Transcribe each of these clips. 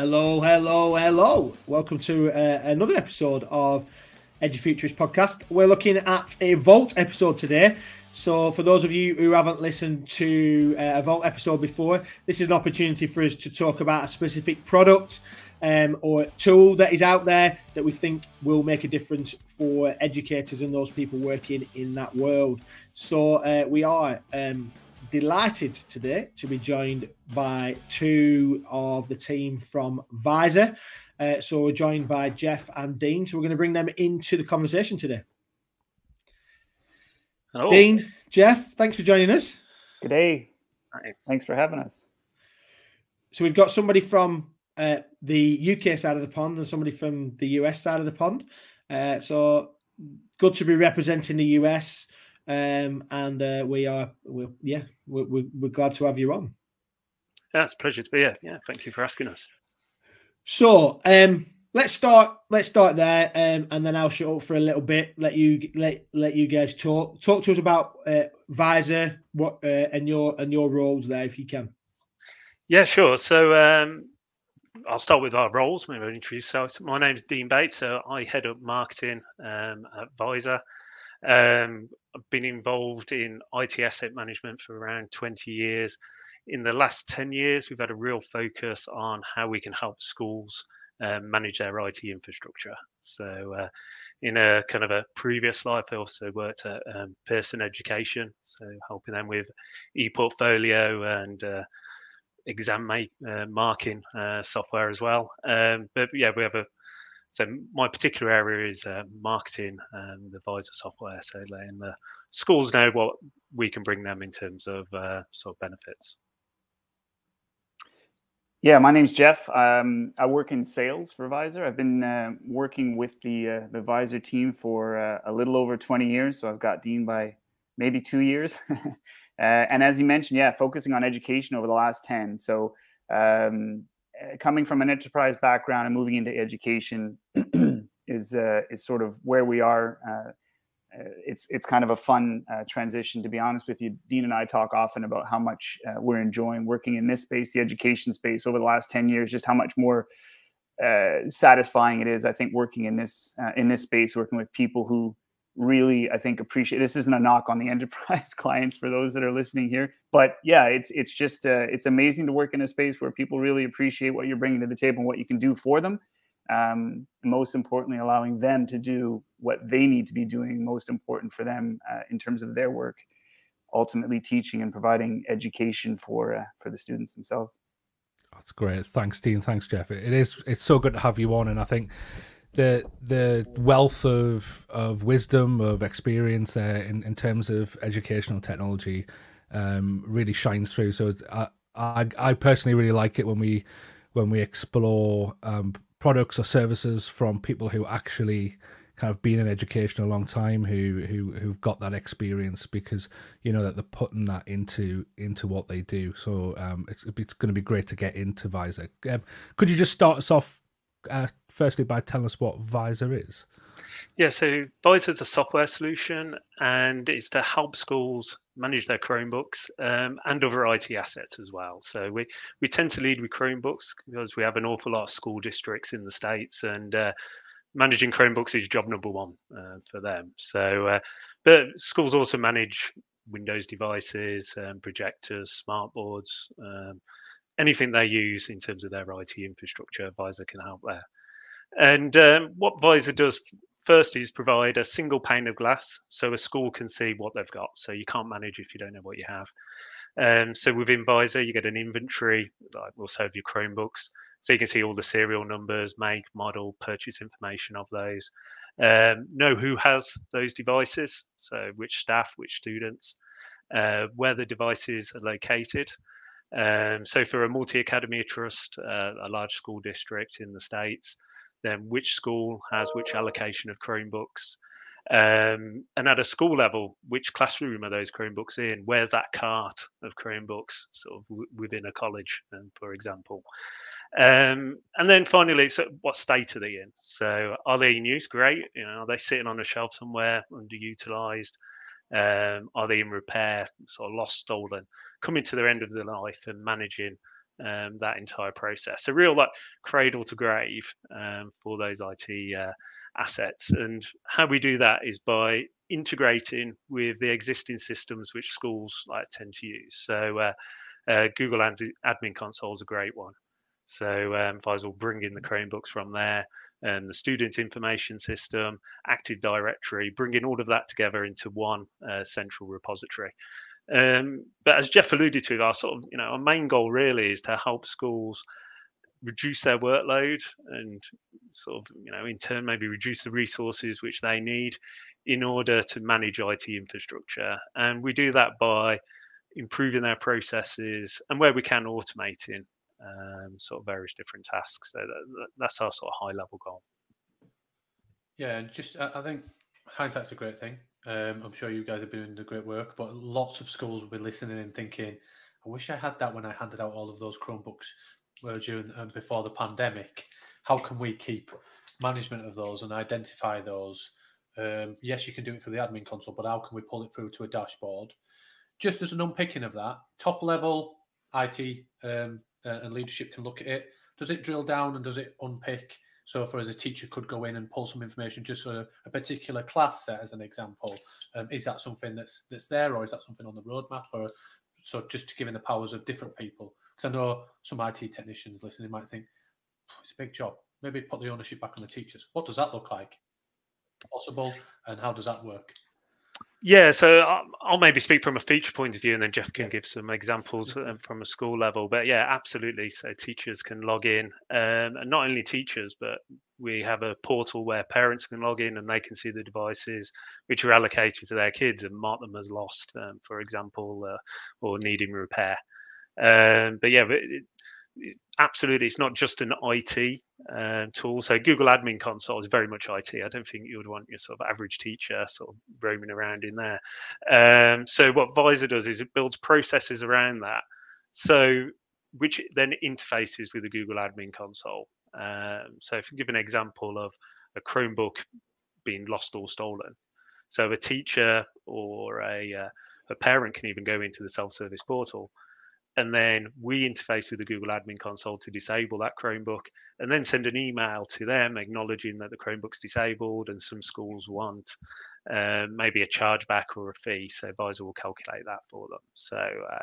Hello, hello, hello. Welcome to uh, another episode of EduFuturist podcast. We're looking at a Vault episode today. So, for those of you who haven't listened to uh, a Vault episode before, this is an opportunity for us to talk about a specific product um, or tool that is out there that we think will make a difference for educators and those people working in that world. So, uh, we are um, delighted today to be joined by two of the team from Visor. Uh, so we're joined by Jeff and Dean. So we're going to bring them into the conversation today. Hello. Dean, Jeff, thanks for joining us. Good day. Thanks for having us. So we've got somebody from uh, the UK side of the pond and somebody from the US side of the pond. Uh, so good to be representing the US. Um, and uh, we are, we're, yeah, we're, we're, glad to have you on. Yeah, it's a pleasure to be here. Yeah, thank you for asking us. So, um, let's start. Let's start there, um, and then I'll shut up for a little bit. Let you let let you guys talk. Talk to us about uh, Visor, what uh, and your and your roles there, if you can. Yeah, sure. So um, I'll start with our roles. Maybe I'll introduce So My name is Dean Bates. So I head up marketing um, at Visor. Um, I've been involved in IT asset management for around 20 years. In the last 10 years, we've had a real focus on how we can help schools um, manage their IT infrastructure. So, uh, in a kind of a previous life, I also worked at um, Pearson Education, so helping them with e-portfolio and uh, exam make, uh, marking uh, software as well. Um, but yeah, we have a so my particular area is uh, marketing and the Visor software. So letting the schools know what we can bring them in terms of uh, sort of benefits. Yeah, my name's Jeff. Um, I work in sales for Visor. I've been uh, working with the uh, the Visor team for uh, a little over 20 years. So I've got Dean by maybe two years. Uh, and as you mentioned, yeah, focusing on education over the last 10. So um, coming from an enterprise background and moving into education is uh, is sort of where we are. Uh, uh, it's it's kind of a fun uh, transition, to be honest with you. Dean and I talk often about how much uh, we're enjoying working in this space, the education space, over the last ten years. Just how much more satisfying it is, I think, working in this in this space, working with people who really i think appreciate this isn't a knock on the enterprise clients for those that are listening here but yeah it's it's just uh, it's amazing to work in a space where people really appreciate what you're bringing to the table and what you can do for them um, most importantly allowing them to do what they need to be doing most important for them uh, in terms of their work ultimately teaching and providing education for uh, for the students themselves. That's great. Thanks dean. Thanks jeff. It is it's so good to have you on and i think the the wealth of of wisdom of experience uh, in in terms of educational technology um, really shines through. So I, I, I personally really like it when we when we explore um, products or services from people who actually kind of been in education a long time who who who've got that experience because you know that they're putting that into into what they do so um it's, it's going to be great to get into visor um, could you just start us off uh, firstly by telling us what Visor is. Yeah, so Visor is a software solution and it's to help schools manage their Chromebooks um, and other IT assets as well. So we, we tend to lead with Chromebooks because we have an awful lot of school districts in the States and uh, managing Chromebooks is job number one uh, for them. So, uh, but schools also manage Windows devices, um, projectors, smart boards, um, anything they use in terms of their IT infrastructure, Visor can help there. And um, what Visor does first is provide a single pane of glass so a school can see what they've got. So you can't manage if you don't know what you have. Um, so within Visor, you get an inventory that will your Chromebooks. So you can see all the serial numbers, make, model, purchase information of those. Um, know who has those devices, so which staff, which students, uh, where the devices are located. Um, so for a multi-academy trust, uh, a large school district in the States, then which school has which allocation of Chromebooks? Um, and at a school level, which classroom are those Chromebooks in? Where's that cart of Chromebooks sort of w- within a college, um, for example? Um, and then finally, so what state are they in? So are they in use? Great. You know, are they sitting on a shelf somewhere, underutilized? Um, are they in repair, sort of lost, stolen, coming to their end of their life and managing um, that entire process. So real like cradle to grave um, for those IT uh, assets. And how we do that is by integrating with the existing systems which schools like tend to use. So uh, uh, Google Ad- Admin Console is a great one. So um, will bring in the Chromebooks from there, and the student information system, Active Directory, bringing all of that together into one uh, central repository. Um, but as Jeff alluded to, our sort of you know our main goal really is to help schools reduce their workload and sort of you know in turn maybe reduce the resources which they need in order to manage IT infrastructure. And we do that by improving their processes and where we can automating um, sort of various different tasks. So that, that's our sort of high level goal. Yeah, just I think hindsight's a great thing. Um, I'm sure you guys have been doing the great work, but lots of schools will be listening and thinking, "I wish I had that when I handed out all of those Chromebooks uh, during um, before the pandemic." How can we keep management of those and identify those? Um, yes, you can do it through the admin console, but how can we pull it through to a dashboard? Just as an unpicking of that, top level IT um, uh, and leadership can look at it. Does it drill down and does it unpick? So, for as a teacher could go in and pull some information just for a, particular class set, as an example, um, is that something that's that's there, or is that something on the roadmap, or so just giving the powers of different people? Because I know some IT technicians listening might think it's a big job. Maybe put the ownership back on the teachers. What does that look like? Possible, and how does that work? Yeah, so I'll maybe speak from a feature point of view, and then Jeff can give some examples um, from a school level. But yeah, absolutely. So teachers can log in, um, and not only teachers, but we have a portal where parents can log in and they can see the devices which are allocated to their kids and mark them as lost, um, for example, uh, or needing repair. Um, but yeah, but it, absolutely, it's not just an IT uh, tool. So Google Admin Console is very much IT. I don't think you would want your sort of average teacher sort of roaming around in there. Um, so what Visor does is it builds processes around that. So which then interfaces with the Google Admin Console. Um, so if you give an example of a Chromebook being lost or stolen, so a teacher or a, uh, a parent can even go into the self-service portal and then we interface with the Google Admin Console to disable that Chromebook, and then send an email to them acknowledging that the Chromebook's disabled. And some schools want um, maybe a chargeback or a fee, so Visor will calculate that for them. So. Uh,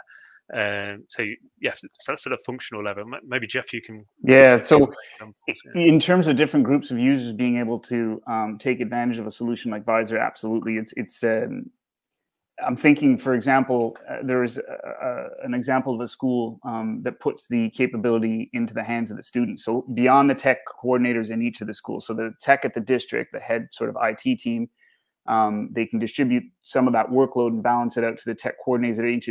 um, so yes, so that's at a functional level. Maybe Jeff, you can. Yeah. So, in terms of different groups of users being able to um, take advantage of a solution like Visor, absolutely, it's it's um, I'm thinking, for example, uh, there is a, a, an example of a school um, that puts the capability into the hands of the students. So beyond the tech coordinators in each of the schools, so the tech at the district, the head sort of IT team, um, they can distribute some of that workload and balance it out to the tech coordinators at each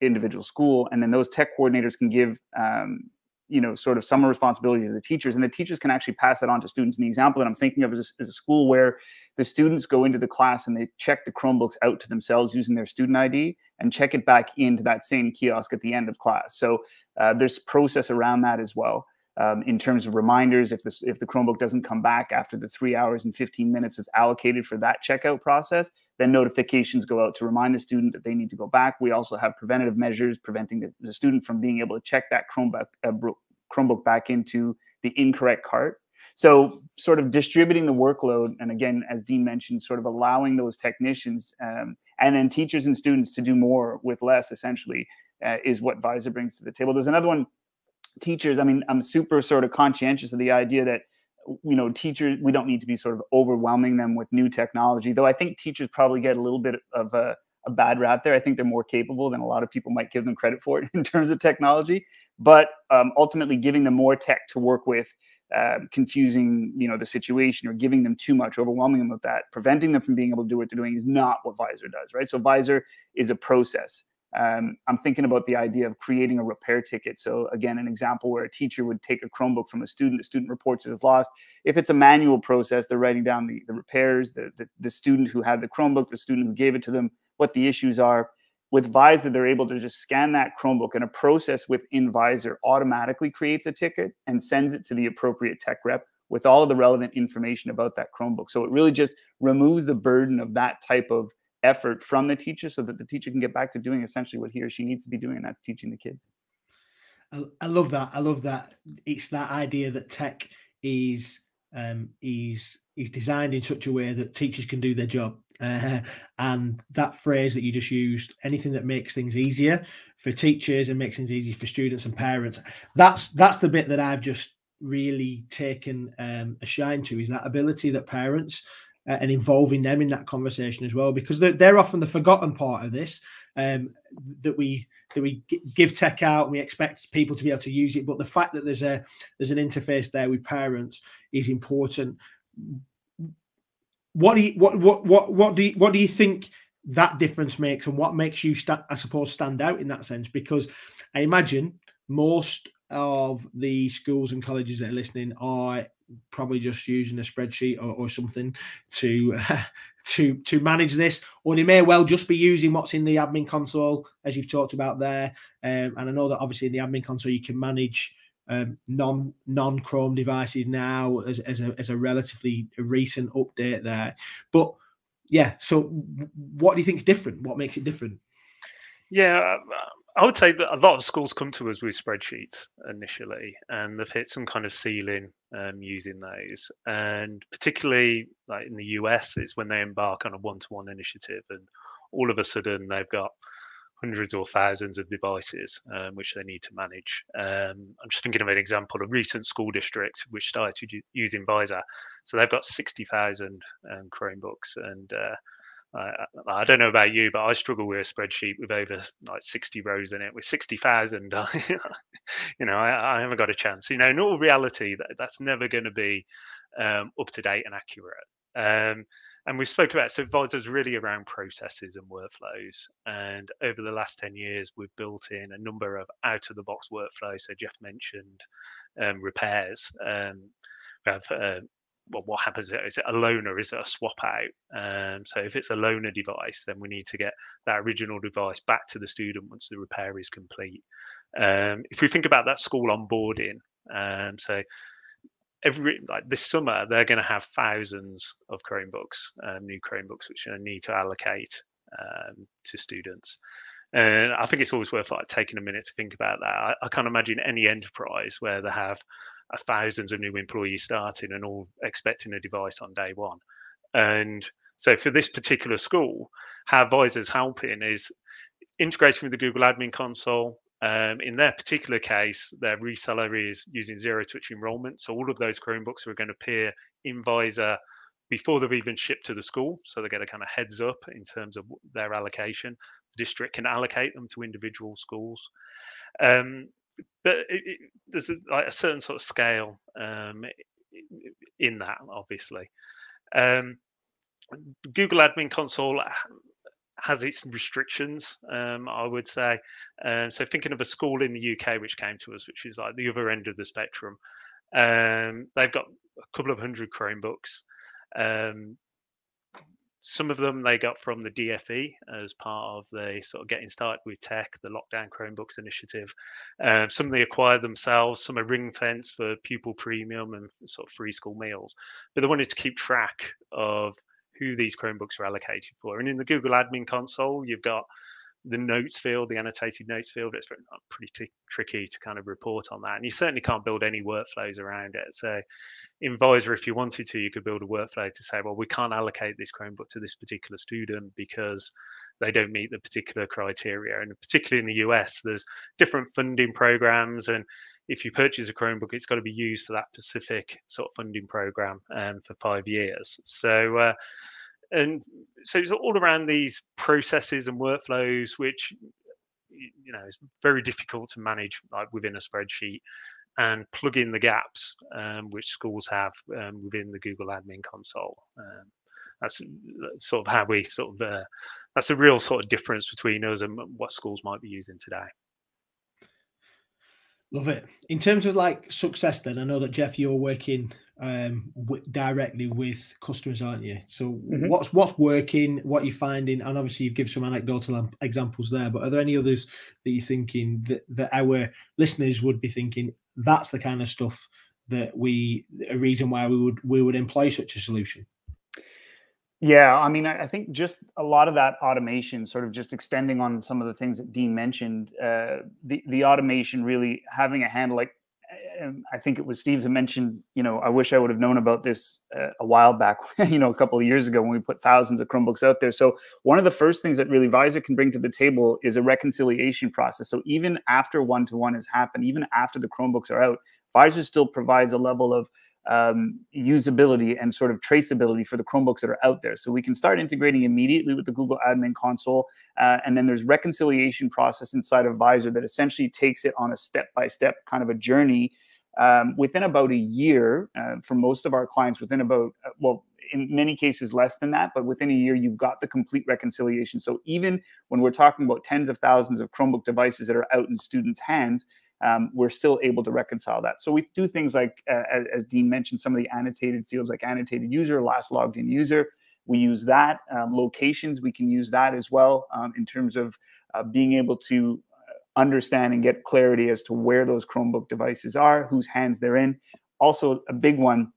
individual school, and then those tech coordinators can give um, you know sort of some responsibility to the teachers and the teachers can actually pass that on to students. And the example that i'm thinking of is a, is a, school where the students go into the class and they check the chromebooks out to themselves using their student id and check it back into that same kiosk at the end of class. So uh, there's process around that as well um, in terms of reminders if this if the chromebook doesn't come back after the three hours and 15 minutes is allocated for that checkout process then notifications go out to remind the student that they need to go back. We also have preventative measures preventing the, the student from being able to check that chromebook uh, chromebook back into the incorrect cart. So sort of distributing the workload and again as dean mentioned sort of allowing those technicians um, and then teachers and students to do more with less essentially uh, is what visor brings to the table. There's another one teachers, I mean, I'm super sort of conscientious of the idea that you know teachers we don't need to be sort of overwhelming them with new technology though i think teachers probably get a little bit of a, a bad rap there. I think they're more capable than a lot of people might give them credit for in terms of technology. But um, ultimately giving them more tech to work with uh, confusing you know the situation or giving them too much overwhelming them with that preventing them from being able to do what they're doing is not what visor does right? So visor is a process um, I'm thinking about the idea of creating a repair ticket. So again, an example where a teacher would take a Chromebook from a student, the student reports it is lost. If it's a manual process, they're writing down the, the repairs, the, the, the student who had the Chromebook, the student who gave it to them, what the issues are. With Visor, they're able to just scan that Chromebook and a process within Visor automatically creates a ticket and sends it to the appropriate tech rep with all of the relevant information about that Chromebook. So it really just removes the burden of that type of effort from the teacher so that the teacher can get back to doing essentially what he or she needs to be doing and that's teaching the kids I, I love that. I love that. It's that idea that tech is um, is is designed in such a way that teachers can do their job. Uh, and that phrase that you just used, anything that makes things easier for teachers and makes things easy for students and parents, that's that's the bit that I've just really taken um, a shine to is that ability that parents uh, and involving them in that conversation as well because they're, they're often the forgotten part of this um, that we that we give tech out and we expect people to be able to use it. But the fact that there's a there's an interface there with parents is important. What do you what what what what do you, what do you think that difference makes and what makes you sta- i suppose stand out in that sense? Because i imagine most of the schools and colleges that are listening are probably just using a spreadsheet or, or something to uh, to to manage this, or they may well just be using what's in the admin console, as you've talked about there. Um, and I know that obviously in the admin console you can manage um, non non Chrome devices now as, as a as a relatively recent update there. But yeah, so what do you think is different? What makes it different? Yeah, I would say that a lot of schools come to us with spreadsheets initially, and they've hit some kind of ceiling um, using those. And particularly, like in the US, it's when they embark on a one-to-one initiative, and all of a sudden they've got hundreds or thousands of devices um, which they need to manage. Um, I'm just thinking of an example: a recent school district which started using Visor, so they've got 60,000 um, Chromebooks and uh, I, I don't know about you, but I struggle with a spreadsheet with over like 60 rows in it. With 60,000, you know, I, I, haven't got a chance. You know, in all reality, that, that's never going to be um, up to date and accurate. Um, and we spoke about so Visor's really around processes and workflows. And over the last 10 years, we've built in a number of out of the box workflows. So Jeff mentioned um, repairs. Um, we have uh, well, what happens is it a loaner? Is it a swap out? Um, so if it's a loaner device, then we need to get that original device back to the student once the repair is complete. Um, if we think about that school onboarding, um, so every like this summer they're going to have thousands of Chromebooks, um, new Chromebooks, which they need to allocate um, to students. And I think it's always worth like taking a minute to think about that. I, I can't imagine any enterprise where they have thousands of new employees starting and all expecting a device on day one. And so for this particular school, how Visor's helping is integrating with the Google Admin Console. Um, in their particular case, their reseller is using zero touch enrollment. So all of those Chromebooks are going to appear in Visor before they've even shipped to the school. So they get a kind of heads up in terms of their allocation. The district can allocate them to individual schools. Um, but it, it, there's a, like a certain sort of scale um, in that, obviously. Um, Google Admin Console has its restrictions, um, I would say. Um, so thinking of a school in the UK which came to us, which is like the other end of the spectrum, um, they've got a couple of hundred Chromebooks. Some of them they got from the DFE as part of the sort of getting started with tech, the lockdown Chromebooks initiative. Um, some they acquired themselves, some are ring fence for pupil premium and sort of free school meals. But they wanted to keep track of who these Chromebooks are allocated for. And in the Google Admin Console, you've got the notes field, the annotated notes field, it's pretty t- tricky to kind of report on that. And you certainly can't build any workflows around it. So in Visor, if you wanted to, you could build a workflow to say, well, we can't allocate this Chromebook to this particular student because they don't meet the particular criteria. And particularly in the US, there's different funding programs. And if you purchase a Chromebook, it's got to be used for that specific sort of funding program um, for five years. So, uh, and so it's all around these processes and workflows which you know is very difficult to manage like within a spreadsheet and plug in the gaps um, which schools have um, within the google admin console. Um, that's sort of how we sort of uh, that's a real sort of difference between us and what schools might be using today. Love it. In terms of like success then i know that jeff you're working um, w- directly with customers, aren't you? So mm-hmm. what's what's working, what you're finding, and obviously you give some anecdotal examples there. But are there any others that you're thinking that, that our listeners would be thinking that's the kind of stuff that we a reason why we would we would employ such a solution? Yeah, I mean, I think just a lot of that automation, sort of just extending on some of the things that Dean mentioned, uh, the the automation really having a handle. Like, um, I think it was Steve who mentioned, you know, I wish I would have known about this uh, a while back, you know, a couple of years ago when we put thousands of Chromebooks out there. So one of the first things that really Visor can bring to the table is a reconciliation process. So even after one to one has happened, even after the Chromebooks are out, Visor still provides a level of um, usability and sort of traceability for the Chromebooks that are out there. So we can start integrating immediately with the Google Admin Console, uh, and then there's reconciliation process inside of Visor that essentially takes it on a step-by-step kind of a journey. Um, within about a year, uh, for most of our clients, within about uh, well, in many cases less than that, but within a year, you've got the complete reconciliation. So even when we're talking about tens of thousands of Chromebook devices that are out in students' hands, um, we're still able to reconcile that. So we do things like, uh, as, Dean mentioned, some of the annotated fields like annotated user, last logged in user. We use that. Um, locations, we can use that as well um, in terms of uh, being able to understand and get clarity as to where those Chromebook devices are, whose hands they're in. Also, a big one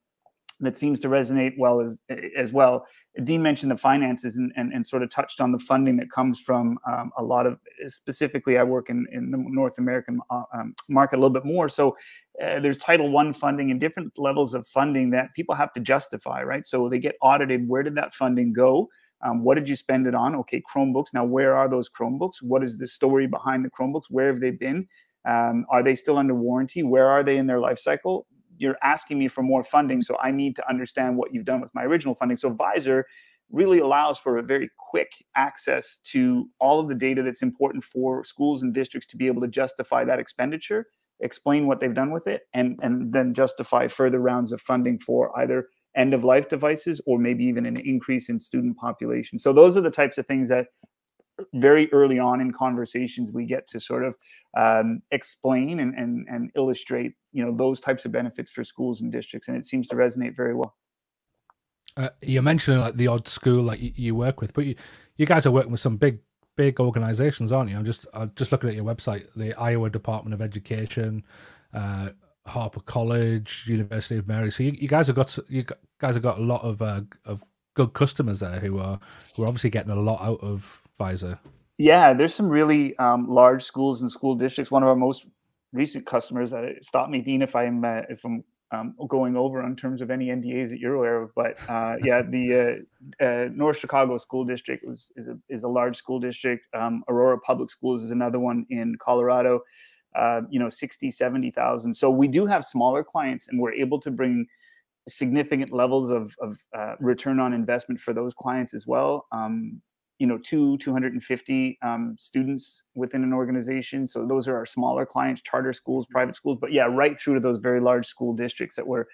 that seems to resonate well as as well. Dean mentioned the finances and, and, and sort of touched on the funding that comes from um, a lot of specifically I work in, in the North American uh, um, market a little bit more. So uh, there's Title One funding and different levels of funding that people have to justify, right? So they get audited. Where did that funding go? Um, what did you spend it on? Okay, Chromebooks. Now, where are those Chromebooks? What is the story behind the Chromebooks? Where have they been? Um, are they still under warranty? Where are they in their life cycle? you're asking me for more funding, so I need to understand what you've done with my original funding. So Visor really allows for a very quick access to all of the data that's important for schools and districts to be able to justify that expenditure, explain what they've done with it, and, and then justify further rounds of funding for either end of life devices or maybe even an increase in student population. So those are the types of things that very early on in conversations we get to sort of um, explain and, and, and illustrate you know those types of benefits for schools and districts and it seems to resonate very well uh, you're mentioning like the odd school like you, work with but you, you guys are working with some big big organizations aren't you i'm just i'm just looking at your website the iowa department of education uh, harper college university of mary so you, you, guys have got you guys have got a lot of uh, of good customers there who are who are obviously getting a lot out of Visor? Yeah, there's some really um, large schools and school districts. One of our most recent customers that stop me, Dean, if I'm uh, if I'm um, going over in terms of any NDAs that you're aware of. But uh, yeah, the uh, uh, North Chicago School District was, is a is a large school district. Um, Aurora Public Schools is another one in Colorado. Uh, you know, 60, 70,000. So we do have smaller clients, and we're able to bring significant levels of, of return on investment for those clients as well. Um, you know two 250 um, students within an organization so those are our smaller clients charter schools private schools but yeah right through to those very large school districts that we're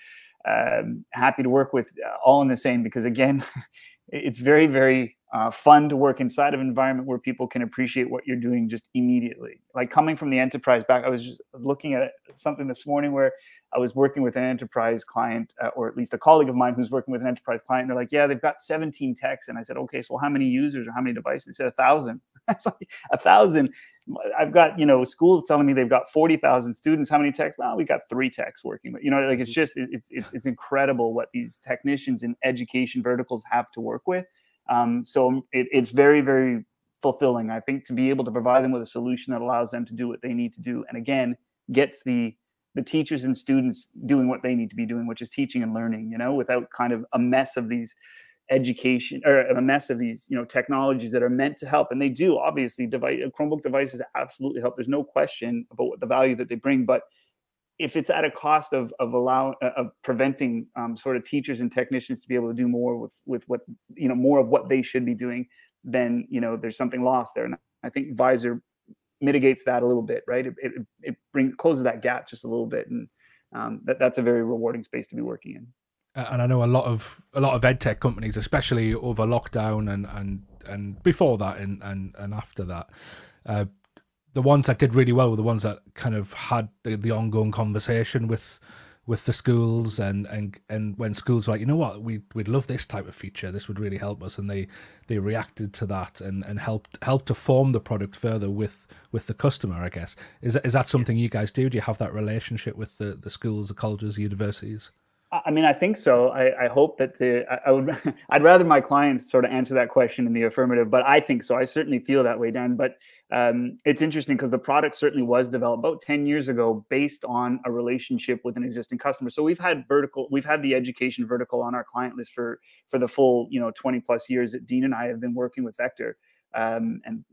um, happy to work with uh, all in the same because again it's very very uh, fun to work inside of an environment where people can appreciate what you're doing just immediately. Like coming from the enterprise back, I was looking at something this morning where I was working with an enterprise client, uh, or at least a colleague of mine who's working with an enterprise client. They're like, "Yeah, they've got 17 techs," and I said, "Okay, so how many users or how many devices?" They said a thousand. It's like a thousand. I've got you know schools telling me they've got 40,000 students. How many techs? Well, we got three techs working. But you know, like it's just it's it's it's incredible what these technicians in education verticals have to work with um, so it, it's very, very fulfilling, I think, to be able to provide them with a solution that allows them to do what they need to do, and again, gets the the teachers and students doing what they need to be doing, which is teaching and learning. You know, without kind of a mess of these education or a mess of these you know technologies that are meant to help and they do obviously device chromebook devices absolutely help there's no question about what the value that they bring but if it's at a cost of of allow uh, of preventing um, sort of teachers and technicians to be able to do more with with what you know more of what they should be doing, then you know there's something lost there. And I think Visor mitigates that a little bit, right? It it, it brings closes that gap just a little bit, and um, that that's a very rewarding space to be working in. And I know a lot of a lot of ed tech companies, especially over lockdown and and and before that and and and after that, uh, the ones that did really well were the ones that kind of had the, the ongoing conversation with with the schools and and and when schools were like you know what? We we'd love this type of feature. This would really help us. And they they reacted to that and and helped helped to form the product further with with the customer i guess. Is is that something you guys do? Do you have that relationship with the the schools the colleges the universities I mean, I think so. I, I hope that the I, I, would I'd rather my clients sort of answer that question in the affirmative, but I think so. I certainly feel that way, Dan. But um, it's interesting because the product certainly was developed about ten years ago based on a relationship with an existing customer. So we've had vertical, we've had the education vertical on our client list for for the full you know twenty plus years that Dean and I have been working with Vector um, and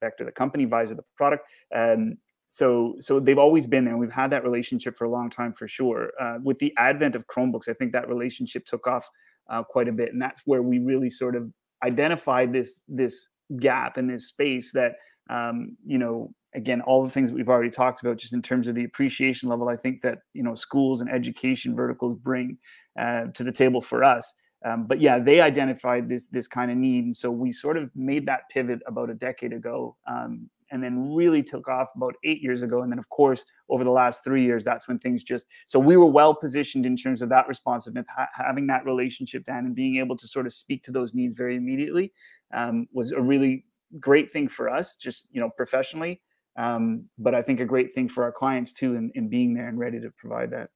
Vector, the company, Visor, the product. Um, so so they've always been there we've had that relationship for a long time for sure. Uh, with the advent of chromebooks i think that relationship took off uh, quite a bit and that's where we really sort of identified this this gap in this space that um, you know again all the things we've already talked about just in terms of the appreciation level i think that you know schools and education verticals bring uh, to the table for us. Um, but yeah they identified this this kind of need and so we sort of made that pivot about a decade ago um, and then really took off about eight years ago. And then, of course, over the last three years, that's when things just so we were well positioned in terms of that responsiveness, ha- having that relationship, Dan, and being able to sort of speak to those needs very immediately um, was a really great thing for us, just you know, professionally. Um, but I think a great thing for our clients too, in, in being there and ready to provide that.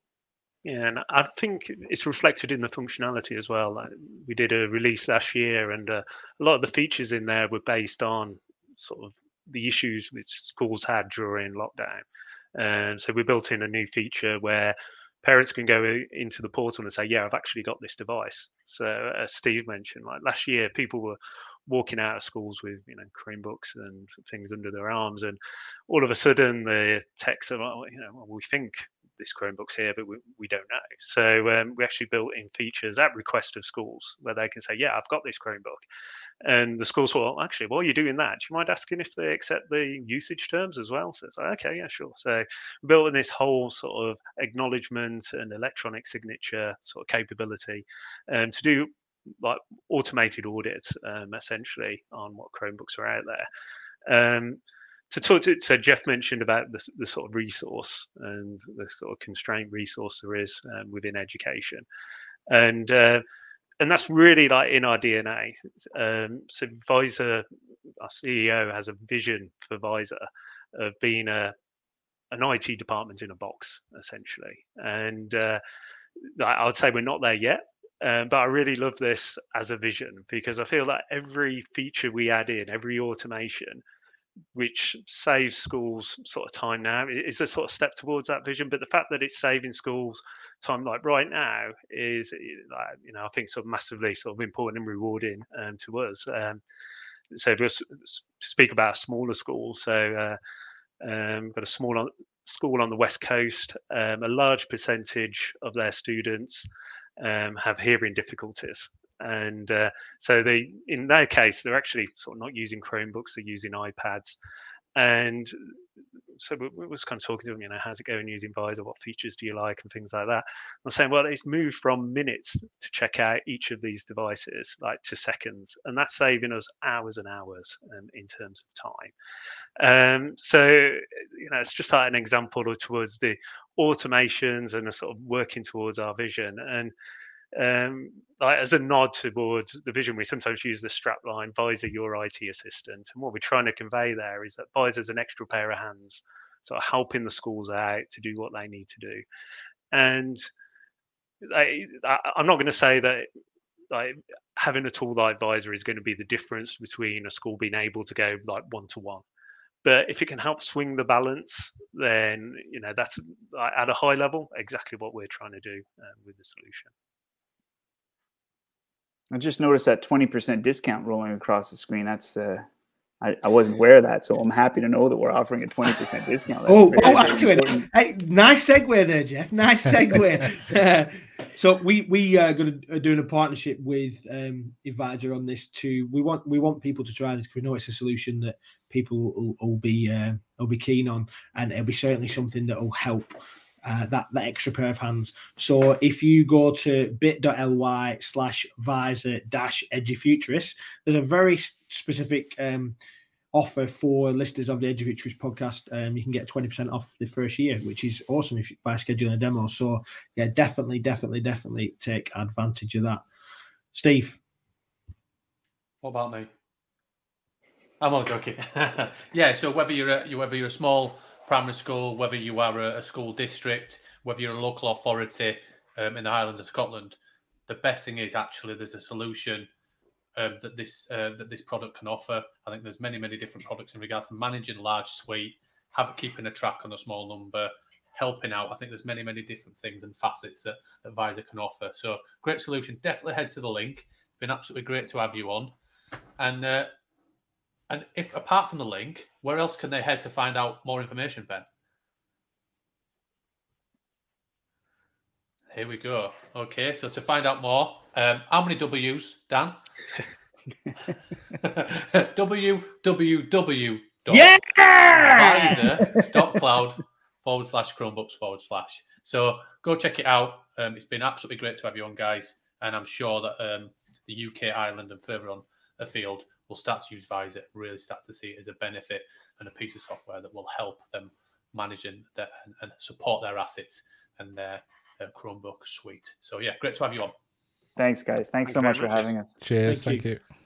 Yeah, and I think it's reflected in the functionality as well. Like we did a release last year, and uh, a lot of the features in there were based on sort of the issues which schools had during lockdown. And so we built in a new feature where parents can go into the portal and say, "Yeah, I've actually got this device." So as Steve mentioned, like last year, people were walking out of schools with you know Chromebooks and things under their arms, and all of a sudden the techs are, oh, you know, well, we think this Chromebook's here, but we, we don't know. So um, we actually built in features at request of schools where they can say, yeah, I've got this Chromebook. And the schools will, well, actually, while you're doing that, do you mind asking if they accept the usage terms as well? So it's like, okay, yeah, sure. So built in this whole sort of acknowledgement and electronic signature sort of capability um, to do like automated audits um, essentially on what Chromebooks are out there. Um, to talk to so Jeff mentioned about the, the sort of resource and the sort of constraint resource there is um, within education, and uh, and that's really like in our DNA. Um, so Visor, our CEO, has a vision for Visor of being a an IT department in a box, essentially. And uh, I would say we're not there yet, um, but I really love this as a vision because I feel that every feature we add in, every automation, which saves schools sort of time now is a sort of step towards that vision but the fact that it's saving schools time like right now is you know i think sort of massively sort of important and rewarding um, to us um, so just speak about a smaller school so uh, um, got a small school on the west coast um, a large percentage of their students um, have hearing difficulties and uh, so they in their case they're actually sort of not using chromebooks they're using ipads and so we was kind of talking to them, you know, how's it going using Visor? What features do you like and things like that? I'm saying, well, it's moved from minutes to check out each of these devices, like to seconds, and that's saving us hours and hours um, in terms of time. Um, so, you know, it's just like an example towards the automations and the sort of working towards our vision. And um, like as a nod towards the vision, we sometimes use the strapline Visor your IT assistant. And what we're trying to convey there is that Visor's an extra pair of hands, sort of helping the schools out to do what they need to do. And I, am not going to say that like having a tool like Visor is going to be the difference between a school being able to go like one to one. But if it can help swing the balance, then you know that's at a high level exactly what we're trying to do uh, with the solution. I just noticed that 20% discount rolling across the screen. That's uh, I, I, wasn't aware of that, so I'm happy to know that we're offering a 20% discount. That's oh, oh, actually, hey, nice segue there, Jeff. Nice segue. so we we are going to doing a partnership with um, Advisor on this too. We want we want people to try this because we know it's a solution that people will, will be uh, will be keen on, and it'll be certainly something that will help uh, that that extra pair of hands. So if you go to bit.ly slash visor dash edufuturist, there's a very specific um, offer for listeners of the Edufuturist podcast. Um, you can get 20% off the first year, which is awesome if you, by scheduling a demo. So yeah, definitely, definitely, definitely take advantage of that. Steve. What about me? I'm all joking. yeah, so whether you're a, whether you're a small primary school, whether you are a, a school district, whether you're a local authority, um, in the Highlands of Scotland, the best thing is actually there's a solution um, that this uh, that this product can offer. I think there's many many different products in regards to managing large suite, have keeping a track on a small number, helping out. I think there's many many different things and facets that, that Visor can offer. So great solution. Definitely head to the link. Been absolutely great to have you on. And uh, and if apart from the link, where else can they head to find out more information, Ben? Here we go. Okay, so to find out more, um, how many W's, Dan? www. Yeah! cloud forward slash Chromebooks forward slash. So go check it out. Um, it's been absolutely great to have you on, guys. And I'm sure that um, the UK, Ireland, and further on afield will start to use Visor, really start to see it as a benefit and a piece of software that will help them manage and, and support their assets and their uh, Chromebook suite. So yeah, great to have you on. Thanks, guys. Thanks, Thanks so much for having us. Cheers. Thank, thank you. you. Bye.